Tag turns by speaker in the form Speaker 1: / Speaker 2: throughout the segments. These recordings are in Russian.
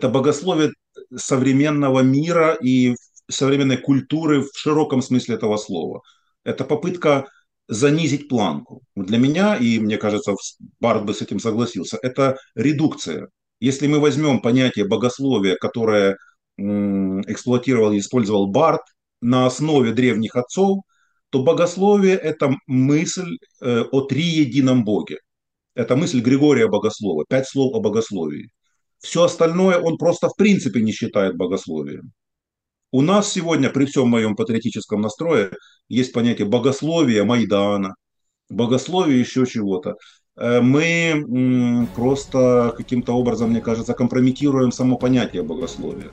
Speaker 1: Это богословие современного мира и современной культуры в широком смысле этого слова. Это попытка занизить планку. Для меня, и мне кажется, Барт бы с этим согласился, это редукция. Если мы возьмем понятие богословия, которое эксплуатировал и использовал Барт на основе древних отцов, то богословие – это мысль э, о триедином Боге. Это мысль Григория Богослова, пять слов о богословии. Все остальное он просто в принципе не считает богословием. У нас сегодня, при всем моем патриотическом настрое, есть понятие богословия Майдана, богословия еще чего-то. Э, мы просто каким-то образом, мне кажется, компрометируем само понятие богословия.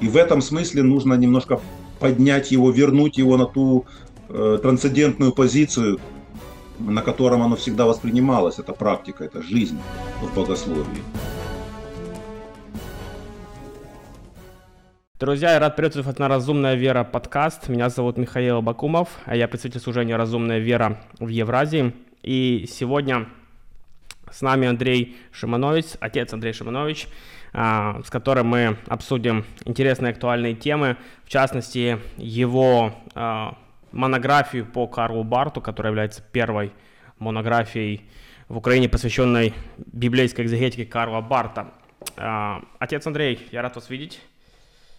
Speaker 1: И в этом смысле нужно немножко поднять его, вернуть его на ту э, трансцендентную позицию, на котором оно всегда воспринималось. Это практика, это жизнь в богословии.
Speaker 2: Друзья, я рад приветствовать на «Разумная вера» подкаст. Меня зовут Михаил Бакумов, а я представитель служения «Разумная вера» в Евразии. И сегодня с нами Андрей Шиманович, отец Андрей Шиманович, а, с которым мы обсудим интересные актуальные темы, в частности, его а, монографию по Карлу Барту, которая является первой монографией в Украине, посвященной библейской экзегетике Карла Барта. А, отец Андрей, я рад вас видеть.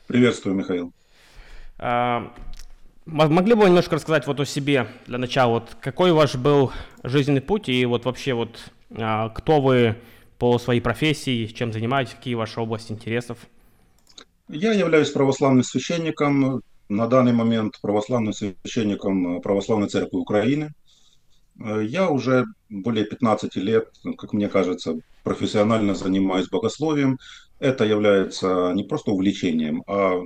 Speaker 1: Приветствую, Михаил.
Speaker 2: А, могли бы вы немножко рассказать вот о себе для начала, вот какой ваш был жизненный путь и вот вообще вот а, кто вы по своей профессии, чем занимаетесь, какие ваши области интересов?
Speaker 1: Я являюсь православным священником, на данный момент православным священником Православной Церкви Украины. Я уже более 15 лет, как мне кажется, профессионально занимаюсь богословием. Это является не просто увлечением, а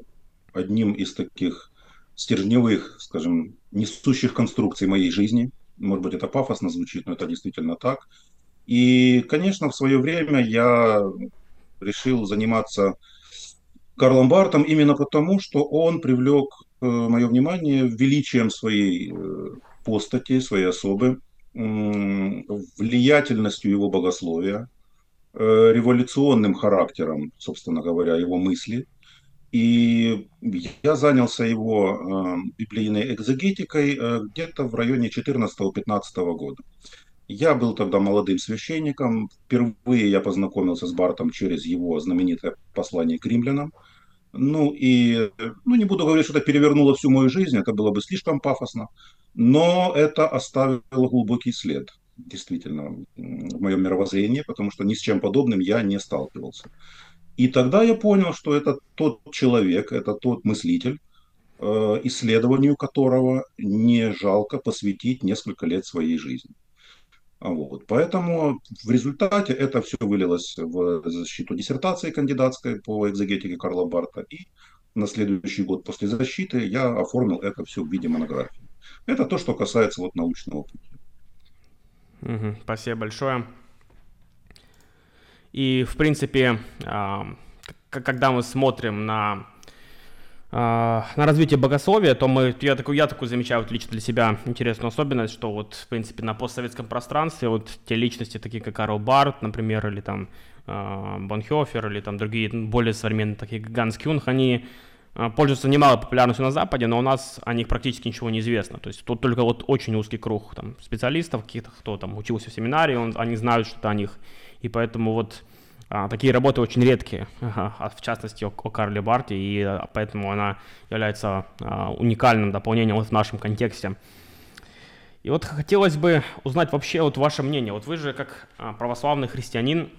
Speaker 1: одним из таких стержневых, скажем, несущих конструкций моей жизни. Может быть, это пафосно звучит, но это действительно так. И, конечно, в свое время я решил заниматься Карлом Бартом именно потому, что он привлек э, мое внимание величием своей э, постати, своей особы, влиятельностью его богословия, революционным характером, собственно говоря, его мысли. И я занялся его э, библейной экзегетикой э, где-то в районе 14-15 года. Я был тогда молодым священником. Впервые я познакомился с Бартом через его знаменитое послание к римлянам. Ну и, ну не буду говорить, что это перевернуло всю мою жизнь, это было бы слишком пафосно, но это оставило глубокий след действительно в моем мировоззрении, потому что ни с чем подобным я не сталкивался. И тогда я понял, что это тот человек, это тот мыслитель, э, исследованию которого не жалко посвятить несколько лет своей жизни. Вот. Поэтому в результате это все вылилось в защиту диссертации кандидатской по экзегетике Карла Барта. И на следующий год после защиты я оформил это все в виде монографии. Это то, что касается вот научного пути.
Speaker 2: Угу, спасибо большое. И, в принципе, э, когда мы смотрим на, э, на развитие богословия, то мы, я, такую, я такую замечаю вот лично для себя интересную особенность, что вот, в принципе, на постсоветском пространстве вот те личности, такие как Карл Барт, например, или там э, Бонхёфер, или там другие более современные, такие как Ганс Кюнг, они а, пользуются немалой популярностью на Западе, но у нас о них практически ничего не известно. То есть тут только вот очень узкий круг там, специалистов, каких-то, кто там учился в семинарии, он, они знают что-то о них. И поэтому вот а, такие работы очень редкие, а, в частности о, о Карле Барте, и а, поэтому она является а, уникальным дополнением вот в нашем контексте. И вот хотелось бы узнать вообще вот ваше мнение. Вот вы же как а, православный христианин,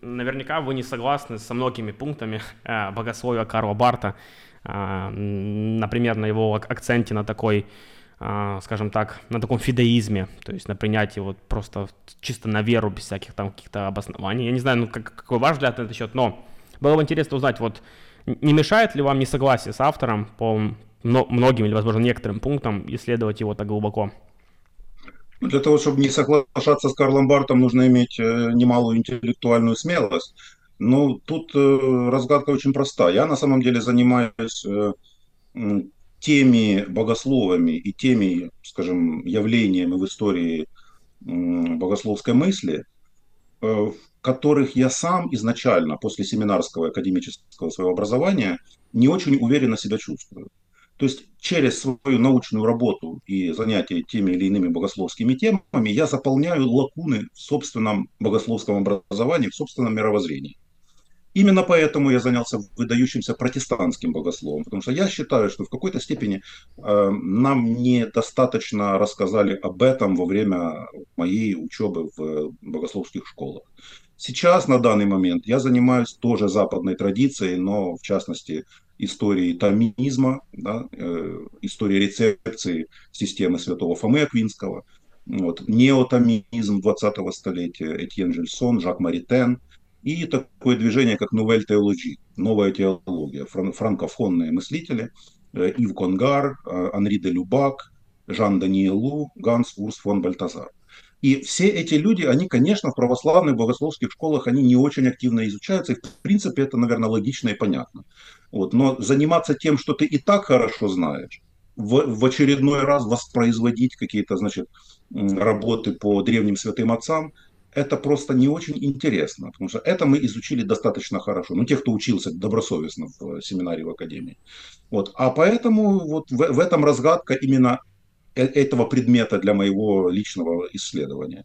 Speaker 2: наверняка вы не согласны со многими пунктами э, богословия Карла Барта. А, например, на его акценте на такой, а, скажем так, на таком фидеизме, то есть на принятии вот просто чисто на веру, без всяких там каких-то обоснований. Я не знаю, ну, как, какой ваш взгляд на этот счет, но было бы интересно узнать, вот не мешает ли вам несогласие с автором по многим или, возможно, некоторым пунктам исследовать его так глубоко?
Speaker 1: Ну, для того, чтобы не соглашаться с Карлом Бартом, нужно иметь э, немалую интеллектуальную смелость. Ну, тут э, разгадка очень проста. Я на самом деле занимаюсь э, теми богословами и теми, скажем, явлениями в истории богословской мысли, э, которых я сам изначально, после семинарского академического своего образования, не очень уверенно себя чувствую. То есть через свою научную работу и занятия теми или иными богословскими темами я заполняю лакуны в собственном богословском образовании, в собственном мировоззрении. Именно поэтому я занялся выдающимся протестантским богословом, потому что я считаю, что в какой-то степени э, нам недостаточно рассказали об этом во время моей учебы в богословских школах. Сейчас, на данный момент, я занимаюсь тоже западной традицией, но в частности историей томизма, да, э, историей рецепции системы святого Фомы Аквинского, вот, неотомизм 20-го столетия, Этьен Жильсон, Жак Маритен – и такое движение, как Nouvelle Théologie, новая теология, франкофонные мыслители, э, Ив Конгар, э, Анри де Любак, Жан Даниэлу, Ганс Урс фон Бальтазар. И все эти люди, они, конечно, в православных богословских школах, они не очень активно изучаются, и в принципе это, наверное, логично и понятно. Вот. Но заниматься тем, что ты и так хорошо знаешь, в, в очередной раз воспроизводить какие-то, значит, работы по древним святым отцам – это просто не очень интересно, потому что это мы изучили достаточно хорошо. Ну, те, кто учился добросовестно в семинаре в академии. Вот. А поэтому вот в, в этом разгадка именно э, этого предмета для моего личного исследования.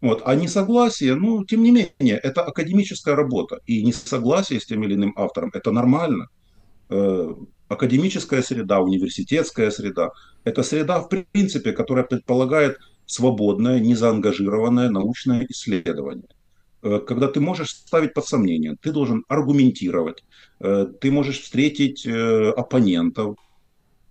Speaker 1: Вот. А несогласие, ну, тем не менее, это академическая работа. И несогласие с тем или иным автором – это нормально. Э, академическая среда, университетская среда – это среда, в принципе, которая предполагает свободное, незаангажированное научное исследование. Э, когда ты можешь ставить под сомнение, ты должен аргументировать, э, ты можешь встретить э, оппонентов,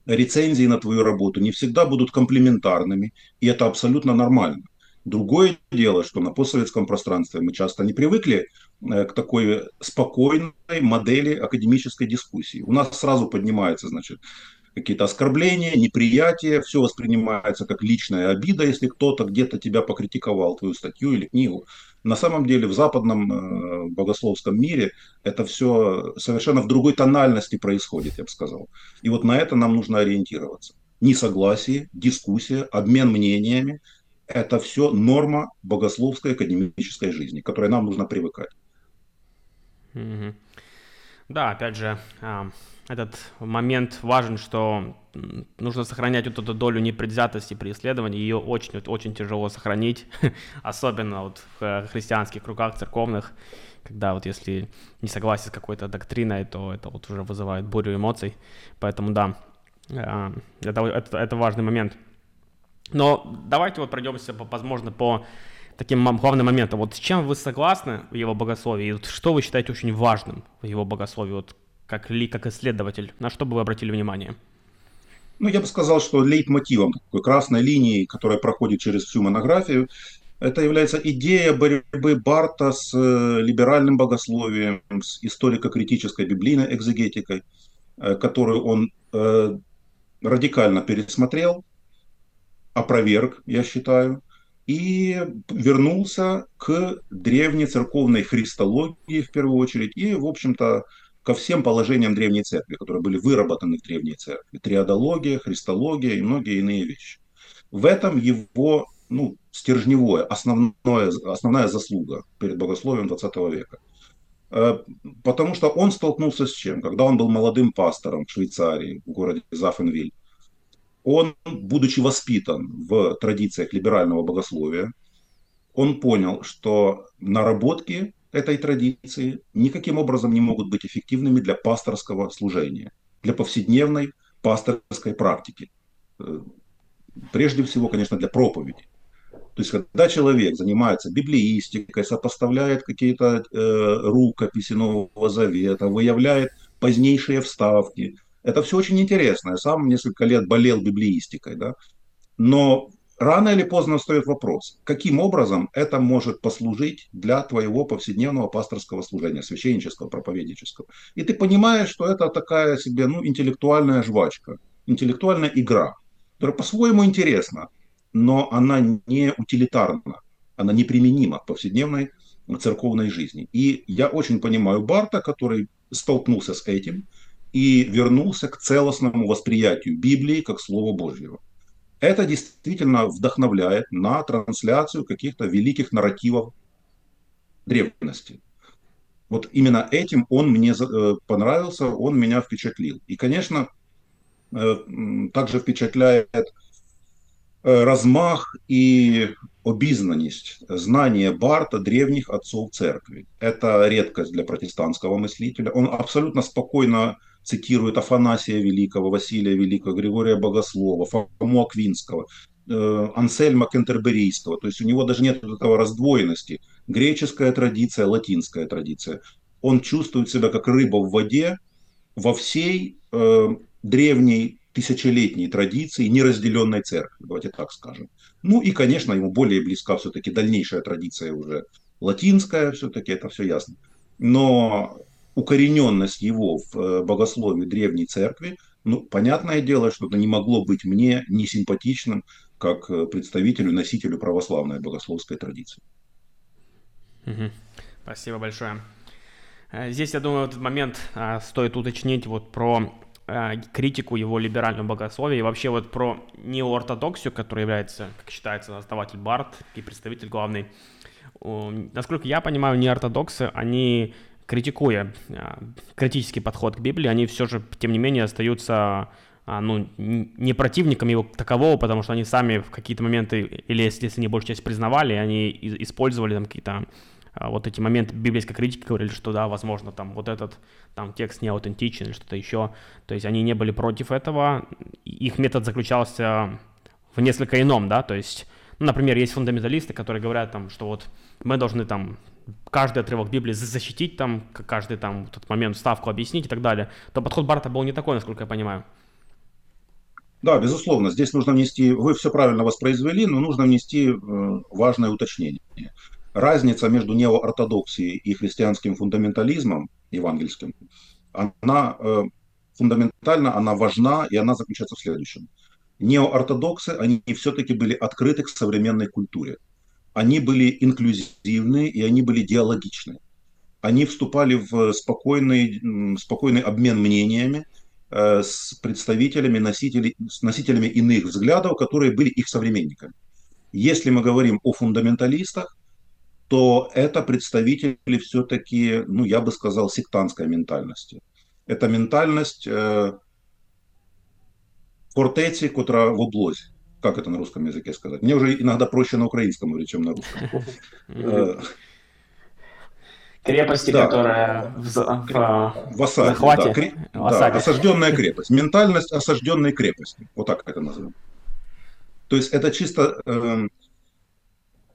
Speaker 1: рецензии на твою работу не всегда будут комплементарными, и это абсолютно нормально. Другое дело, что на постсоветском пространстве мы часто не привыкли к такой спокойной модели академической дискуссии. У нас сразу поднимается, значит, какие-то оскорбления, неприятие, все воспринимается как личная обида, если кто-то где-то тебя покритиковал, твою статью или книгу. На самом деле в западном э, богословском мире это все совершенно в другой тональности происходит, я бы сказал. И вот на это нам нужно ориентироваться. Несогласие, дискуссия, обмен мнениями – это все норма богословской академической жизни, к которой нам нужно привыкать.
Speaker 2: Mm-hmm. Да, опять же, этот момент важен, что нужно сохранять вот эту долю непредвзятости при исследовании. Ее очень, очень тяжело сохранить, особенно вот в э, христианских кругах церковных, когда вот если не согласен с какой-то доктриной, то это вот уже вызывает бурю эмоций. Поэтому да, это, это, это важный момент. Но давайте вот пройдемся, возможно, по таким главным моментом. Вот с чем вы согласны в его богословии? И вот что вы считаете очень важным в его богословии? Вот как, ли, как исследователь, на что бы вы обратили внимание?
Speaker 1: Ну, я бы сказал, что лейтмотивом, такой красной линией, которая проходит через всю монографию, это является идея борьбы Барта с э, либеральным богословием, с историко-критической библейной экзегетикой, э, которую он э, радикально пересмотрел, опроверг, я считаю, и вернулся к древней церковной христологии в первую очередь и, в общем-то, ко всем положениям Древней Церкви, которые были выработаны в Древней Церкви. Триадология, христология и многие иные вещи. В этом его ну, стержневое, основное, основная заслуга перед богословием 20 века. Э, потому что он столкнулся с чем? Когда он был молодым пастором в Швейцарии, в городе Зафенвиль, он, будучи воспитан в традициях либерального богословия, он понял, что наработки этой традиции никаким образом не могут быть эффективными для пасторского служения, для повседневной пасторской практики. Э, прежде всего, конечно, для проповеди. То есть, когда человек занимается библеистикой, сопоставляет какие-то э, рукописи Нового Завета, выявляет позднейшие вставки, это все очень интересно. Я сам несколько лет болел библеистикой, да. Но рано или поздно встает вопрос, каким образом это может послужить для твоего повседневного пасторского служения, священнического, проповеднического. И ты понимаешь, что это такая себе ну, интеллектуальная жвачка, интеллектуальная игра, которая по-своему интересна, но она не утилитарна, она неприменима к повседневной церковной жизни. И я очень понимаю Барта, который столкнулся с этим и вернулся к целостному восприятию Библии как Слова Божьего это действительно вдохновляет на трансляцию каких-то великих нарративов древности. Вот именно этим он мне э, понравился, он меня впечатлил. И, конечно, э, также впечатляет э, размах и обизнаность, знание Барта древних отцов церкви. Это редкость для протестантского мыслителя. Он абсолютно спокойно цитирует Афанасия Великого, Василия Великого, Григория Богослова, Фому Аквинского, Ансельма Кентерберийского. То есть у него даже нет этого раздвоенности – греческая традиция, латинская традиция. Он чувствует себя как рыба в воде во всей э, древней тысячелетней традиции неразделенной церкви, давайте так скажем. Ну и, конечно, ему более близка все-таки дальнейшая традиция уже латинская, все-таки это все ясно. Но укорененность его в э, богословии древней церкви, ну, понятное дело, что это не могло быть мне не симпатичным, как э, представителю, носителю православной богословской традиции.
Speaker 2: Спасибо большое. Э, здесь, я думаю, этот момент а, стоит уточнить вот про а, критику его либерального богословия и вообще вот про неоортодоксию, которая является, как считается, основатель Барт и представитель главный. Насколько я понимаю, неортодоксы, они, критикуя а, критический подход к Библии, они все же, тем не менее, остаются ну, не противниками его такового, потому что они сами в какие-то моменты, или если, если не большую часть признавали, они использовали там какие-то а, вот эти моменты библейской критики говорили, что да, возможно, там вот этот там текст не аутентичен или что-то еще. То есть они не были против этого. Их метод заключался в несколько ином, да, то есть, ну, например, есть фундаменталисты, которые говорят там, что вот мы должны там каждый отрывок Библии защитить там, каждый там в этот момент вставку объяснить и так далее, то подход Барта был не такой, насколько я понимаю.
Speaker 1: Да, безусловно, здесь нужно внести, вы все правильно воспроизвели, но нужно внести э, важное уточнение разница между неоортодоксией и христианским фундаментализмом евангельским, она э, фундаментально, она важна, и она заключается в следующем. Неоортодоксы, они все-таки были открыты к современной культуре. Они были инклюзивны, и они были диалогичны. Они вступали в спокойный, спокойный обмен мнениями э, с представителями, носителей, с носителями иных взглядов, которые были их современниками. Если мы говорим о фундаменталистах, то это представители все-таки, ну, я бы сказал, сектантской ментальности. Это ментальность э, фортеці, котра в облозе. Как это на русском языке сказать? Мне уже иногда проще на украинском говорить, чем на русском.
Speaker 2: Э, крепости, да. которая в, в, в осаде, захвате.
Speaker 1: Да, кре... в осаде. да, осажденная крепость. Ментальность осажденной крепости. Вот так это назовем. То есть это чисто э,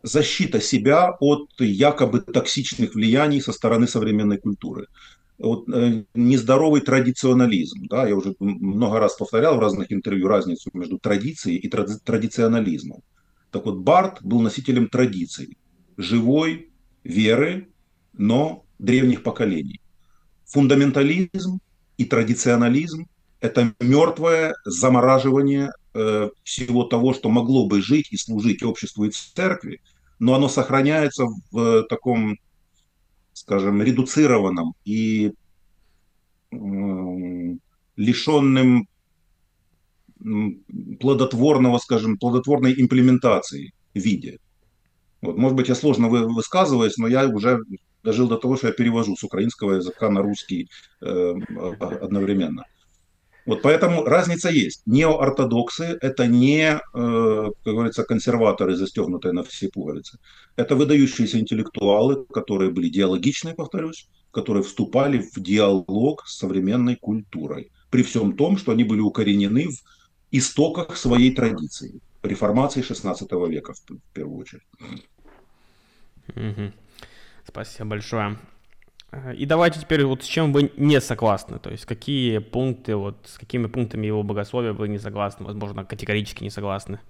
Speaker 1: защита себя от якобы токсичных влияний со стороны современной культуры. Вот, э, нездоровый традиционализм. Да, я уже много раз повторял в разных интервью разницу между традицией и тради- традиционализмом. Так вот, Барт был носителем традиций, живой веры, но древних поколений. Фундаментализм и традиционализм – это мертвое замораживание э, всего того, что могло бы жить и служить обществу и церкви – но оно сохраняется в таком, скажем, редуцированном и лишенным плодотворного, скажем, плодотворной имплементации виде. Вот, может быть, я сложно высказываюсь, но я уже дожил до того, что я перевожу с украинского языка на русский э, одновременно. Вот поэтому разница есть. Неоортодоксы – это не, э, как говорится, консерваторы, застегнутые на все пуговицы. Это выдающиеся интеллектуалы, которые были диалогичны, повторюсь, которые вступали в диалог с современной культурой. При всем том, что они были укоренены в истоках своей традиции. Реформации XVI века, в первую очередь.
Speaker 2: Спасибо большое. И давайте теперь вот с чем вы не согласны, то есть какие пункты, вот с какими пунктами его богословия вы не согласны, возможно, категорически не согласны.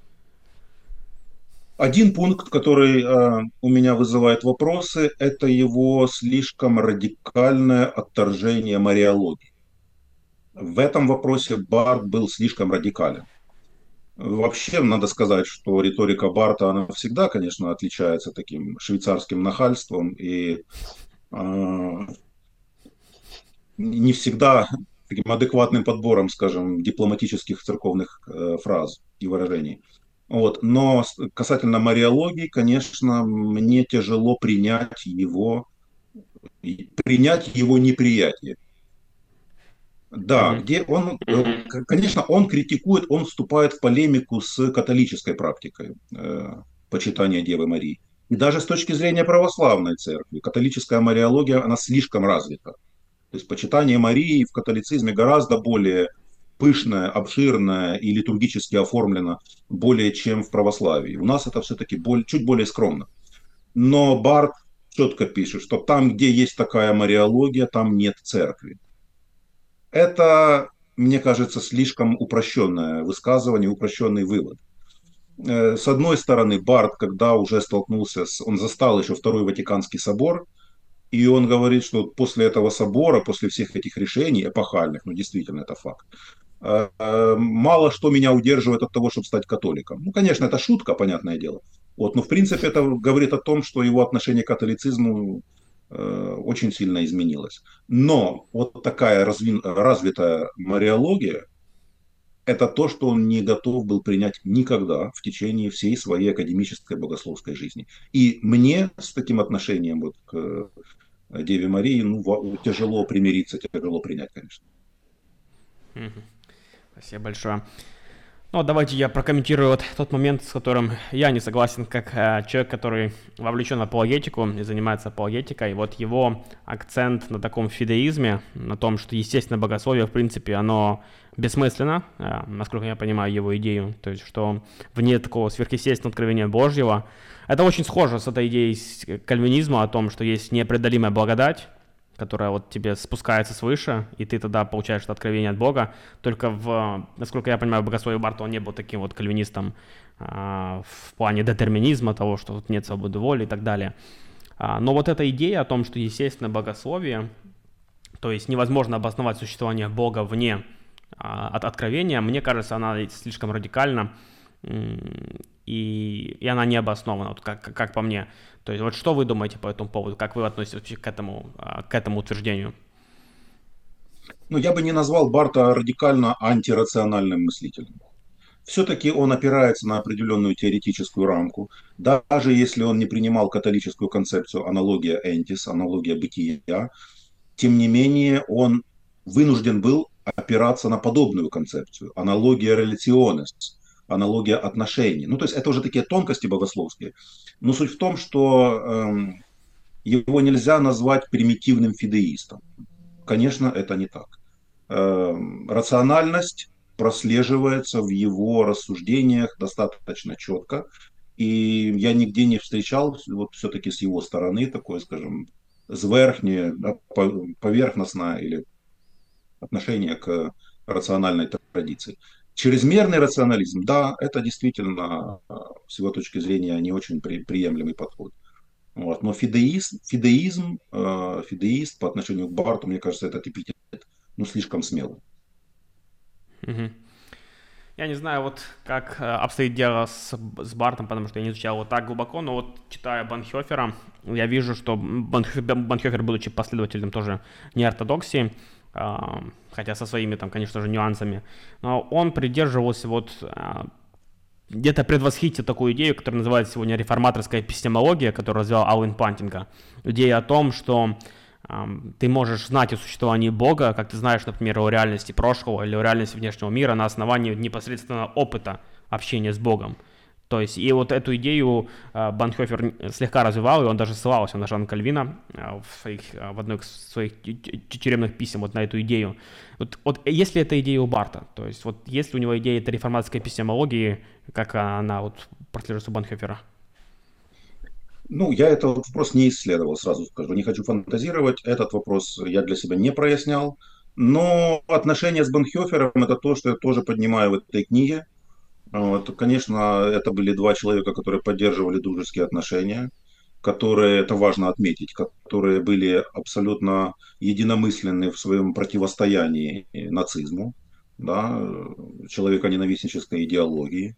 Speaker 1: Один пункт, который э, у меня вызывает вопросы, это его слишком радикальное отторжение мариологии. В этом вопросе Барт был слишком радикален. Вообще, надо сказать, что риторика Барта, она всегда, конечно, отличается таким швейцарским нахальством и не всегда таким адекватным подбором, скажем, дипломатических церковных э, фраз и выражений. Вот. Но касательно мариологии, конечно, мне тяжело принять его, принять его неприятие. Да, mm-hmm. где он, mm-hmm. конечно, он критикует, он вступает в полемику с католической практикой э, почитания Девы Марии. И даже с точки зрения православной церкви, католическая мариология, она слишком развита. То есть почитание Марии в католицизме гораздо более пышное, обширное и литургически оформлено более чем в православии. У нас это все-таки чуть более скромно. Но Барт четко пишет, что там, где есть такая мариология, там нет церкви. Это, мне кажется, слишком упрощенное высказывание, упрощенный вывод. Э, с одной стороны, Барт, когда уже столкнулся с... Он застал еще Второй Ватиканский собор, и он говорит, что после этого собора, после всех этих решений эпохальных, ну действительно это факт, э, э, мало что меня удерживает от того, чтобы стать католиком. Ну, конечно, это шутка, понятное дело. Вот, но в принципе это говорит о том, что его отношение к католицизму Э, очень сильно изменилось. Но вот такая разви... развитая мариология – это то, что он не готов был принять никогда в течение всей своей академической богословской жизни. И мне с таким отношением вот к э, Деве Марии ну, тяжело примириться, тяжело принять, конечно.
Speaker 2: Спасибо большое. Ну, давайте я прокомментирую вот тот момент, с которым я не согласен, как э, человек, который вовлечен в апологетику и занимается апологетикой. Вот его акцент на таком фидеизме, на том, что, естественно, богословие, в принципе, оно бессмысленно, э, насколько я понимаю его идею, то есть, что вне такого сверхъестественного откровения Божьего. Это очень схоже с этой идеей кальвинизма о том, что есть непреодолимая благодать, которая вот тебе спускается свыше, и ты тогда получаешь это откровение от Бога. Только в, насколько я понимаю, в богословии Барта он не был таким вот кальвинистом а, в плане детерминизма, того, что тут нет свободы воли и так далее. А, но вот эта идея о том, что естественно богословие, то есть невозможно обосновать существование Бога вне от откровения, мне кажется, она слишком радикальна и, и она не обоснована, вот как, как по мне. То есть вот что вы думаете по этому поводу, как вы относитесь к этому, а, к этому утверждению?
Speaker 1: Ну, я бы не назвал Барта радикально антирациональным мыслителем. Все-таки он опирается на определенную теоретическую рамку. Даже если он не принимал католическую концепцию аналогия энтис, аналогия бытия, тем не менее он вынужден был опираться на подобную концепцию, аналогия реляционес, аналогия отношений. Ну, то есть это уже такие тонкости богословские. Но суть в том, что э, его нельзя назвать примитивным фидеистом. Конечно, это не так. Э, рациональность прослеживается в его рассуждениях достаточно четко. И я нигде не встречал вот все-таки с его стороны такое, скажем, сверхнее, поверхностное или отношение к рациональной традиции. Чрезмерный рационализм, да, это действительно с его точки зрения не очень при, приемлемый подход. Вот. Но фидеизм, фидеизм, э, фидеист по отношению к Барту, мне кажется, этот эпитет ну, слишком смелый.
Speaker 2: Угу. Я не знаю, вот как э, обстоит дело с, с Бартом, потому что я не изучал его так глубоко, но вот читая Банхёфера, я вижу, что Банхёфер, будучи последователем тоже неортодоксии, хотя со своими там, конечно же, нюансами, но он придерживался вот а, где-то предвосхитил такую идею, которая называется сегодня реформаторская эпистемология, которую развивал Алвин Пантинга. Идея о том, что ты можешь знать о существовании Бога, как ты знаешь, например, о реальности прошлого или о реальности внешнего мира на основании непосредственно опыта общения с Богом. То есть, и вот эту идею э, Банхофер слегка развивал, и он даже ссылался на Жана Кальвина э, в, своих, э, в одной из своих тюремных писем вот на эту идею. Вот, вот если это идея у Барта, то есть вот если у него идея этой реформатской эпистемологии, как она вот прослеживается у Банхофера?
Speaker 1: Ну, я этот вопрос не исследовал, сразу скажу. Не хочу фантазировать. Этот вопрос я для себя не прояснял. Но отношения с Банхёфером – это то, что я тоже поднимаю в этой книге. Вот, конечно, это были два человека, которые поддерживали дружеские отношения, которые, это важно отметить, которые были абсолютно единомысленны в своем противостоянии нацизму, да, человеконенавистнической идеологии.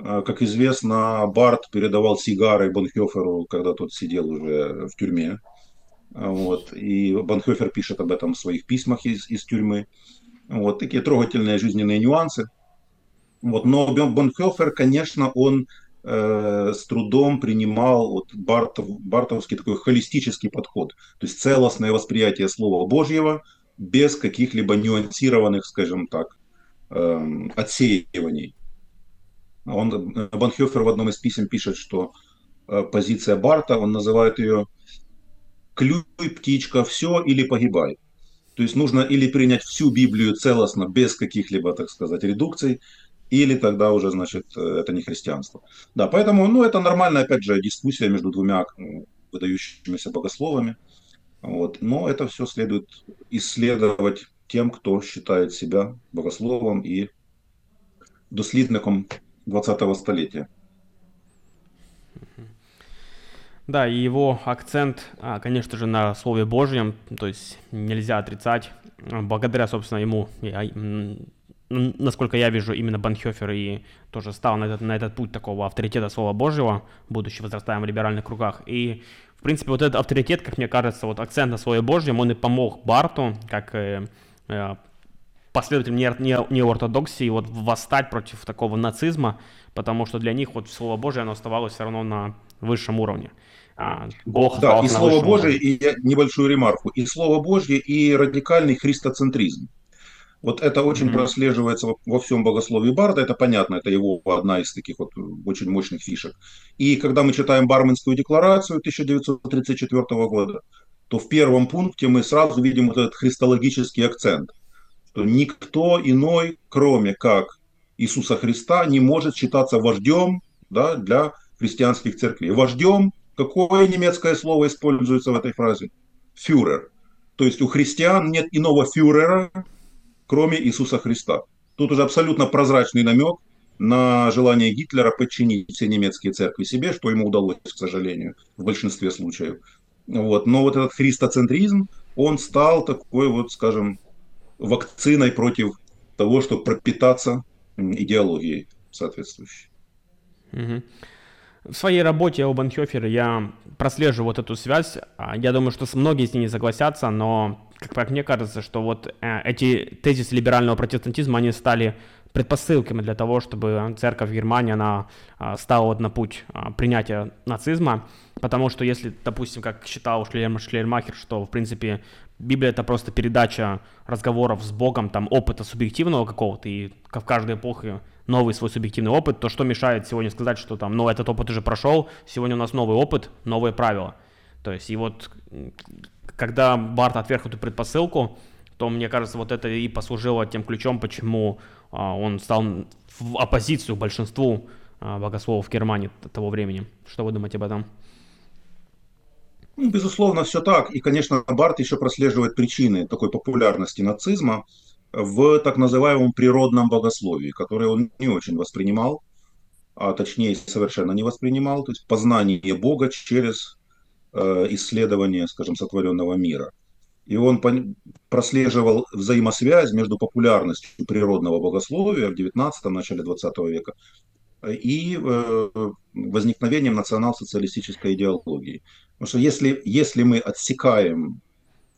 Speaker 1: А, как известно, Барт передавал сигары Бонхёферу, когда тот сидел уже в тюрьме. Вот, и Бонхёфер пишет об этом в своих письмах из, из тюрьмы. Вот такие трогательные жизненные нюансы – Вот, но Бонхёфер, конечно, он э, с трудом принимал вот Бартов, бартовский такой холистический подход, то есть целостное восприятие Слова Божьего без каких-либо нюансированных, скажем так, э, отсеиваний. Он, Бонхёфер в одном из писем пишет, что э, позиция Барта, он называет ее «клюй, птичка, все или погибай». То есть нужно или принять всю Библию целостно, без каких-либо, так сказать, редукций, или тогда уже, значит, э, это не христианство. Да, поэтому, ну, это нормальная, опять же, дискуссия между двумя выдающимися богословами. Вот. Но это все следует исследовать тем, кто считает себя богословом и дослідником 20-го столетия.
Speaker 2: Да, и его акцент, а, конечно же, на Слове Божьем, то есть нельзя отрицать. Благодаря, собственно, ему, насколько я вижу, именно Банхёфер и тоже стал на этот, на этот путь такого авторитета Слова Божьего, будучи возрастаем в либеральных кругах. И, в принципе, вот этот авторитет, как мне кажется, вот акцент на Слове Божьем, он и помог Барту, как э, э последователям неортодоксии, вот восстать против такого нацизма, потому что для них вот Слово Божье, оно оставалось все равно на высшем уровне.
Speaker 1: А, Бог да, и Слово Божье, и небольшую ремарку, и Слово Божье, и радикальный христоцентризм. Вот это очень mm-hmm. прослеживается во всем богословии Барда, это понятно, это его одна из таких вот очень мощных фишек. И когда мы читаем Барменскую декларацию 1934 года, то в первом пункте мы сразу видим вот этот христологический акцент, что никто иной, кроме как Иисуса Христа, не может считаться вождем да, для христианских церквей. Вождем, какое немецкое слово используется в этой фразе? Фюрер. То есть у христиан нет иного фюрера, кроме Иисуса Христа. Тут уже абсолютно прозрачный намек на желание Гитлера подчинить все немецкие церкви себе, что ему удалось, к сожалению, в большинстве случаев. Вот. Но вот этот христоцентризм, он стал такой вот, скажем, вакциной против того, чтобы пропитаться идеологией соответствующей.
Speaker 2: Угу. В своей работе о Банхёфере я прослеживаю вот эту связь. А, я думаю, что многие с ней не согласятся, но, как мне кажется, что вот э, эти тезисы либерального протестантизма, они стали предпосылками для того, чтобы церковь Германии, она а, стала вот на путь а, принятия нацизма, потому что если, допустим, как считал Шлейер, Шлейермахер, что, в принципе, Библия это просто передача разговоров с Богом, там, опыта субъективного какого-то, и в каждой эпохе новый свой субъективный опыт, то что мешает сегодня сказать, что там, ну, этот опыт уже прошел, сегодня у нас новый опыт, новые правила. То есть, и вот, когда Барт отверг эту предпосылку, то, мне кажется, вот это и послужило тем ключом, почему а, он стал в оппозицию большинству а, богословов Германии того времени. Что вы думаете об этом?
Speaker 1: Ну, безусловно, все так. И, конечно, Барт еще прослеживает причины такой популярности нацизма в так называемом природном богословии, которое он не очень воспринимал, а точнее совершенно не воспринимал, то есть познание Бога через э, исследование, скажем, сотворенного мира. И он прослеживал взаимосвязь между популярностью природного богословия в XIX начале XX века и э, возникновением национал-социалистической идеологии. Потому что если, если мы отсекаем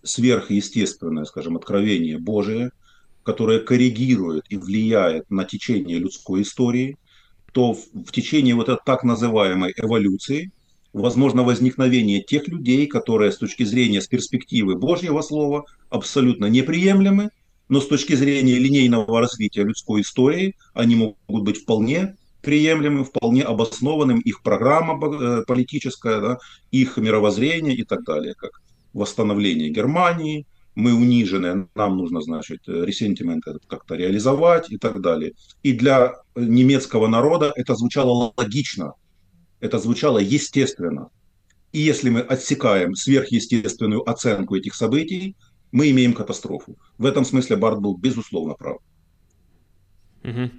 Speaker 1: сверхъестественное, скажем, откровение Божие, которое коррегирует и влияет на течение людской истории, то в, в течение вот этой так называемой эволюции возможно возникновение тех людей, которые с точки зрения, с перспективы Божьего Слова абсолютно неприемлемы, но с точки зрения линейного развития людской истории они могут быть вполне приемлемым, вполне обоснованным, их программа э, политическая, да, их мировоззрение и так далее, как восстановление Германии, мы унижены, нам нужно, значит, ресентимент как-то реализовать и так далее. И для немецкого народа это звучало логично, это звучало естественно. И если мы отсекаем сверхъестественную оценку этих событий, мы имеем катастрофу. В этом смысле Барт был безусловно прав.
Speaker 2: Угу.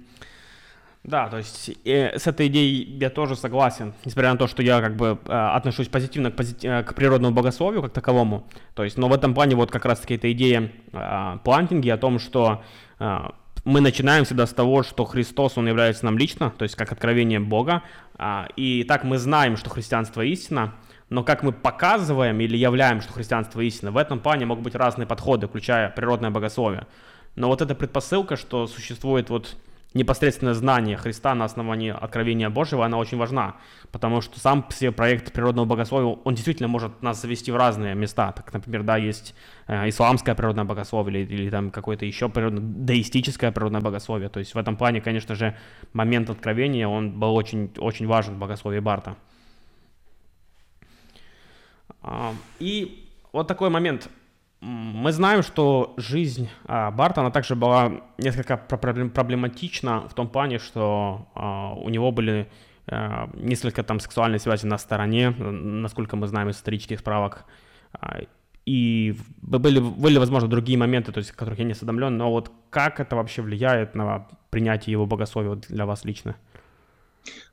Speaker 2: Да, то есть э, с этой идеей я тоже согласен, несмотря на то, что я как бы э, отношусь позитивно к, пози- э, к природному богословию как таковому. То есть, но в этом плане вот как раз-таки эта идея э, плантинги о том, что э, мы начинаем всегда с того, что Христос, Он является нам лично, то есть как откровение Бога. Э, и так мы знаем, что христианство истина, но как мы показываем или являем, что христианство истина, в этом плане могут быть разные подходы, включая природное богословие. Но вот эта предпосылка, что существует вот непосредственное знание Христа на основании откровения Божьего, она очень важна, потому что сам все проект природного богословия, он действительно может нас завести в разные места. Так, например, да, есть э, исламское природное богословие или, или там какое-то еще природное, деистическое природное богословие. То есть в этом плане, конечно же, момент откровения, он был очень, очень важен в богословии Барта. А, и вот такой момент – мы знаем, что жизнь а, Барта, она также была несколько проблематична в том плане, что а, у него были а, несколько там сексуальной связи на стороне, насколько мы знаем из исторических справок. И были, были, возможно, другие моменты, то есть, которых я не осведомлен, но вот как это вообще влияет на принятие его богословия для вас лично?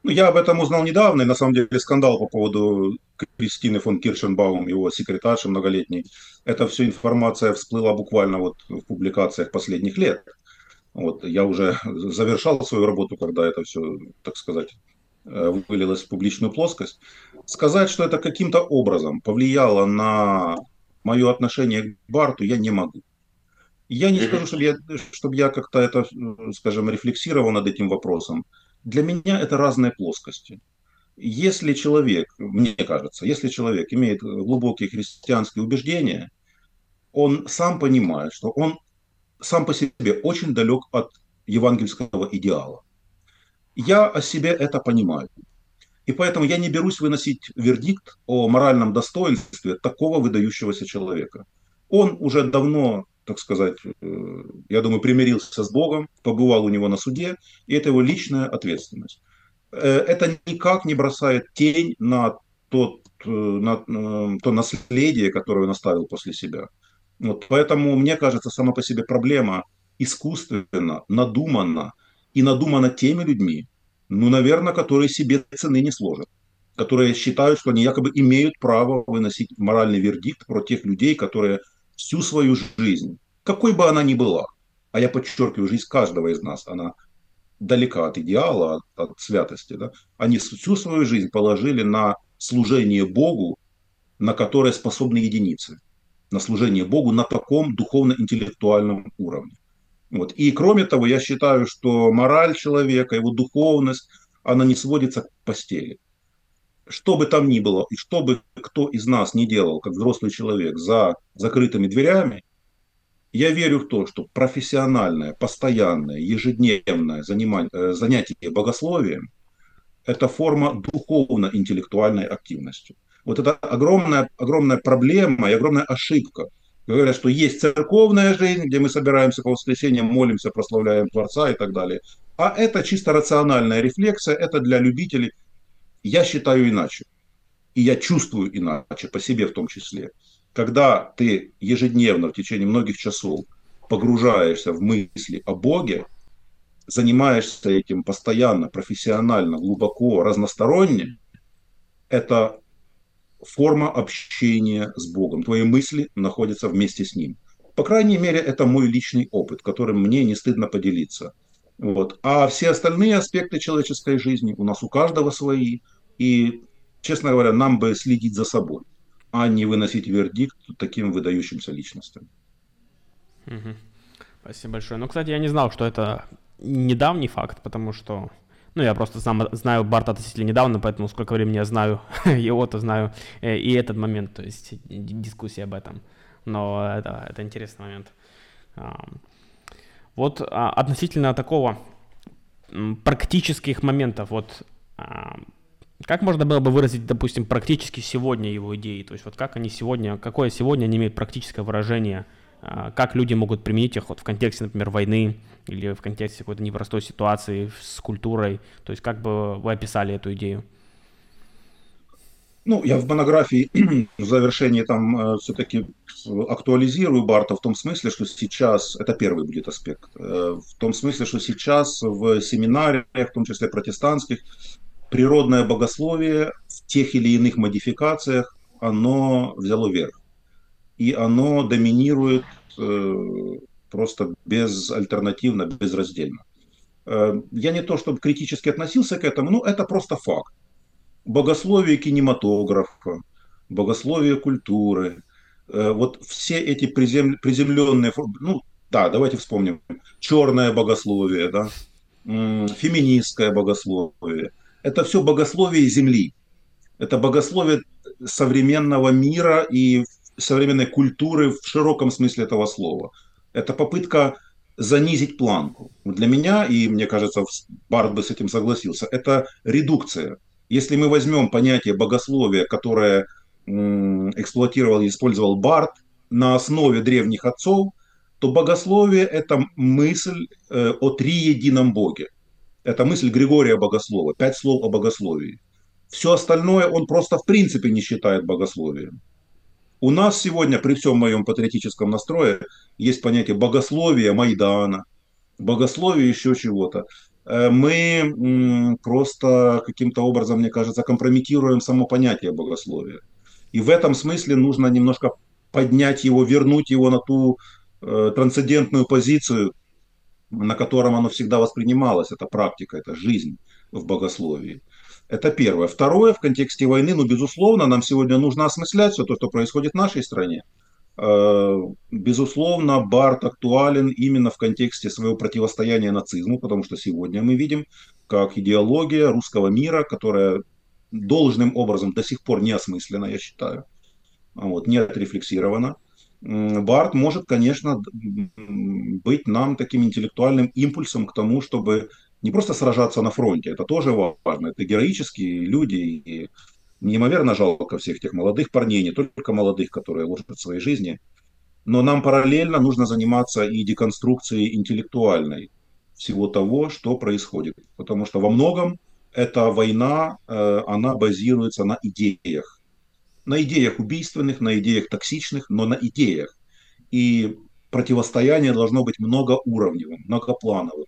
Speaker 1: Ну, я об этом узнал недавно, и на самом деле скандал по поводу Кристины фон Киршенбаум, его секретарши многолетней. Эта вся информация всплыла буквально вот в публикациях последних лет. Вот, я уже завершал свою работу, когда это все, так сказать, э, вылилось в публичную плоскость. Сказать, что это каким-то образом повлияло на мое отношение к Барту, я не могу. Я не скажу, чтобы я, чтобы я как-то это, скажем, рефлексировал над этим вопросом. Для меня это разные плоскости. Если человек, мне кажется, если человек имеет глубокие христианские убеждения, он сам понимает, что он сам по себе очень далек от евангельского идеала. Я о себе это понимаю. И поэтому я не берусь выносить вердикт о моральном достоинстве такого выдающегося человека. Он уже давно так сказать, э, я думаю, примирился с Богом, побывал у него на суде, и это его личная ответственность. Э, это никак не бросает тень на, тот, э, на то наследие, которое он оставил после себя. Вот, поэтому, мне кажется, сама по себе проблема искусственно, надуманна, и надумана теми людьми, ну, наверное, которые себе цены не сложат которые считают, что они якобы имеют право выносить моральный вердикт про тех людей, которые всю свою жизнь, какой бы она ни была, а я подчеркиваю, жизнь каждого из нас, она далека от идеала, от, от святости, да? они всю свою жизнь положили на служение Богу, на которое способны единицы, на служение Богу на таком духовно-интеллектуальном уровне. Вот. И кроме того, я считаю, что мораль человека, его духовность, она не сводится к постели что бы там ни было, и что бы кто из нас не делал, как взрослый человек, за закрытыми дверями, я верю в то, что профессиональное, постоянное, ежедневное э, занятие богословием – это форма духовно-интеллектуальной активности. Вот это огромная, огромная проблема и огромная ошибка. Говорят, что есть церковная жизнь, где мы собираемся по воскресеньям, молимся, прославляем Творца и так далее. А это чисто рациональная рефлексия, это для любителей я считаю иначе. И я чувствую иначе, по себе в том числе. Когда ты ежедневно в течение многих часов погружаешься в мысли о Боге, занимаешься этим постоянно, профессионально, глубоко, разносторонне, это форма общения с Богом. Твои мысли находятся вместе с Ним. По крайней мере, это мой личный опыт, которым мне не стыдно поделиться. Вот. А все остальные аспекты человеческой жизни у нас у каждого свои. И, честно говоря, нам бы следить за собой, а не выносить вердикт таким выдающимся личностям.
Speaker 2: Угу. Спасибо большое. Ну, кстати, я не знал, что это недавний факт, потому что ну, я просто сам знаю Барта относительно недавно, поэтому сколько времени я знаю его, то знаю э, и этот момент, то есть дискуссия об этом. Но это, это интересный момент. Вот а, относительно такого практических моментов, вот а, как можно было бы выразить, допустим, практически сегодня его идеи? То есть вот как они сегодня, какое сегодня они имеют практическое выражение, а, как люди могут применить их вот в контексте, например, войны или в контексте какой-то непростой ситуации с культурой? То есть как бы вы описали эту идею?
Speaker 1: Ну, я в монографии в завершении там э, все-таки актуализирую Барта в том смысле, что сейчас, это первый будет аспект, э, в том смысле, что сейчас в семинариях, в том числе протестантских, природное богословие в тех или иных модификациях, оно взяло верх. И оно доминирует э, просто безальтернативно, безраздельно. Я не то, чтобы критически относился к этому, но это просто факт богословие кинематографа, богословие культуры, э, вот все эти призем, приземленные, ну да, давайте вспомним, черное богословие, да, феминистское богословие. Это все богословие Земли. Это богословие современного мира и современной культуры в широком смысле этого слова. Это попытка занизить планку. Для меня, и мне кажется, Барт бы с этим согласился, это редукция. Если мы возьмем понятие богословия, которое эксплуатировал и использовал Барт на основе древних отцов, то богословие – это мысль э, о триедином Боге. Это мысль Григория Богослова, пять слов о богословии. Все остальное он просто в принципе не считает богословием. У нас сегодня, при всем моем патриотическом настрое, есть понятие богословия Майдана, богословия еще чего-то. Э, мы просто каким-то образом, мне кажется, компрометируем само понятие богословия. И в этом смысле нужно немножко поднять его, вернуть его на ту э, трансцендентную позицию, на котором оно всегда воспринималось, это практика, это жизнь в богословии. Это первое. Второе, в контексте войны, ну, безусловно, нам сегодня нужно осмыслять все то, что происходит в нашей стране. Э, безусловно, Барт актуален именно в контексте своего противостояния нацизму, потому что сегодня мы видим, как идеология русского мира, которая должным образом до сих пор не осмыслена, я считаю, вот, не отрефлексирована, Барт может, конечно, быть нам таким интеллектуальным импульсом к тому, чтобы не просто сражаться на фронте, это тоже важно, это героические люди, и неимоверно жалко всех тех молодых парней, не только молодых, которые ложат свои жизни, но нам параллельно нужно заниматься и деконструкцией интеллектуальной всего того, что происходит, потому что во многом эта война, э, она базируется на идеях, на идеях убийственных, на идеях токсичных, но на идеях. И противостояние должно быть многоуровневым, многоплановым.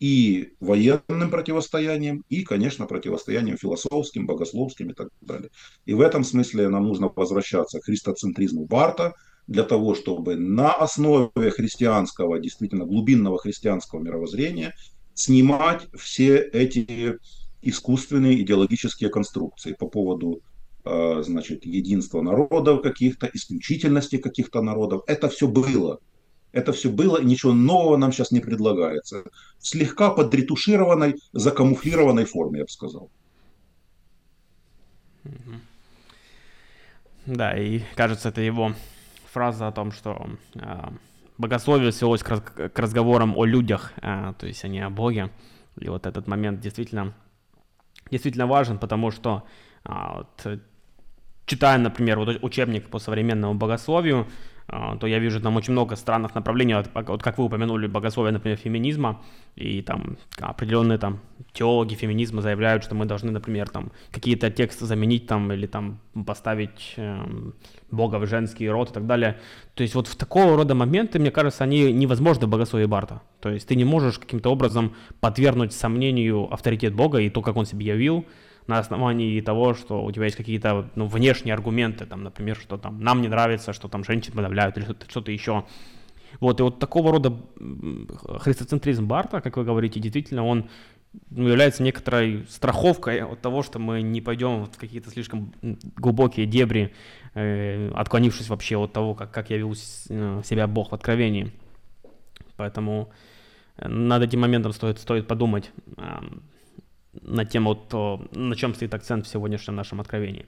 Speaker 1: И военным противостоянием, и, конечно, противостоянием философским, богословским и так далее. И в этом смысле нам нужно возвращаться к христоцентризму Барта, для того, чтобы на основе христианского, действительно глубинного христианского мировоззрения снимать все эти искусственные идеологические конструкции по поводу Э, значит, единство народов каких-то, исключительности каких-то народов. Это все было. Это все было, ничего нового нам сейчас не предлагается. В слегка подретушированной, закамуфлированной форме, я бы сказал.
Speaker 2: Да, и кажется, это его фраза о том, что э, богословие свелось к, к разговорам о людях, э, то есть а не о Боге. И вот этот момент действительно, действительно важен, потому что а, вот, читая, например, вот учебник по современному богословию, а, то я вижу там очень много странных направлений, вот как вы упомянули, богословие, например, феминизма, и там определенные там теологи феминизма заявляют, что мы должны, например, там какие-то тексты заменить там или там поставить э, Бога в женский род и так далее. То есть вот в такого рода моменты, мне кажется, они невозможны в богословии Барта. То есть ты не можешь каким-то образом подвергнуть сомнению авторитет Бога и то, как он себя явил, на основании того, что у тебя есть какие-то ну, внешние аргументы, там, например, что там нам не нравится, что там женщин подавляют или что-то, что-то еще. Вот, и вот такого рода христоцентризм Барта, как вы говорите, действительно, он ну, является некоторой страховкой от того, что мы не пойдем в какие-то слишком глубокие дебри, э, отклонившись вообще от того, как, как явил э, себя Бог в Откровении. Поэтому э, над этим моментом стоит, стоит подумать на тему, то, на чем стоит акцент в сегодняшнем нашем откровении.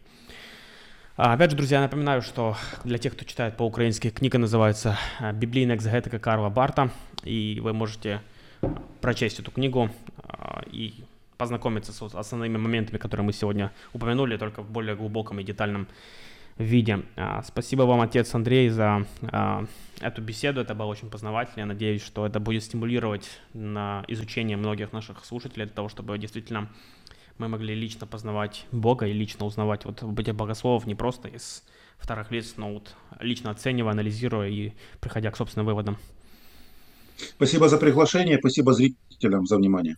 Speaker 2: А, опять же, друзья, напоминаю, что для тех, кто читает по-украински, книга называется а, «Библейная экзегетика Карла Барта», и вы можете прочесть эту книгу а, и познакомиться с основными моментами, которые мы сегодня упомянули, только в более глубоком и детальном виде. А, спасибо вам, отец Андрей, за а, эту беседу. Это было очень познавательно. Я надеюсь, что это будет стимулировать на изучение многих наших слушателей для того, чтобы действительно мы могли лично познавать Бога и лично узнавать вот бытие богословов не просто из вторых лиц, но вот лично оценивая, анализируя и приходя к собственным выводам.
Speaker 1: Спасибо за приглашение, спасибо зрителям за внимание.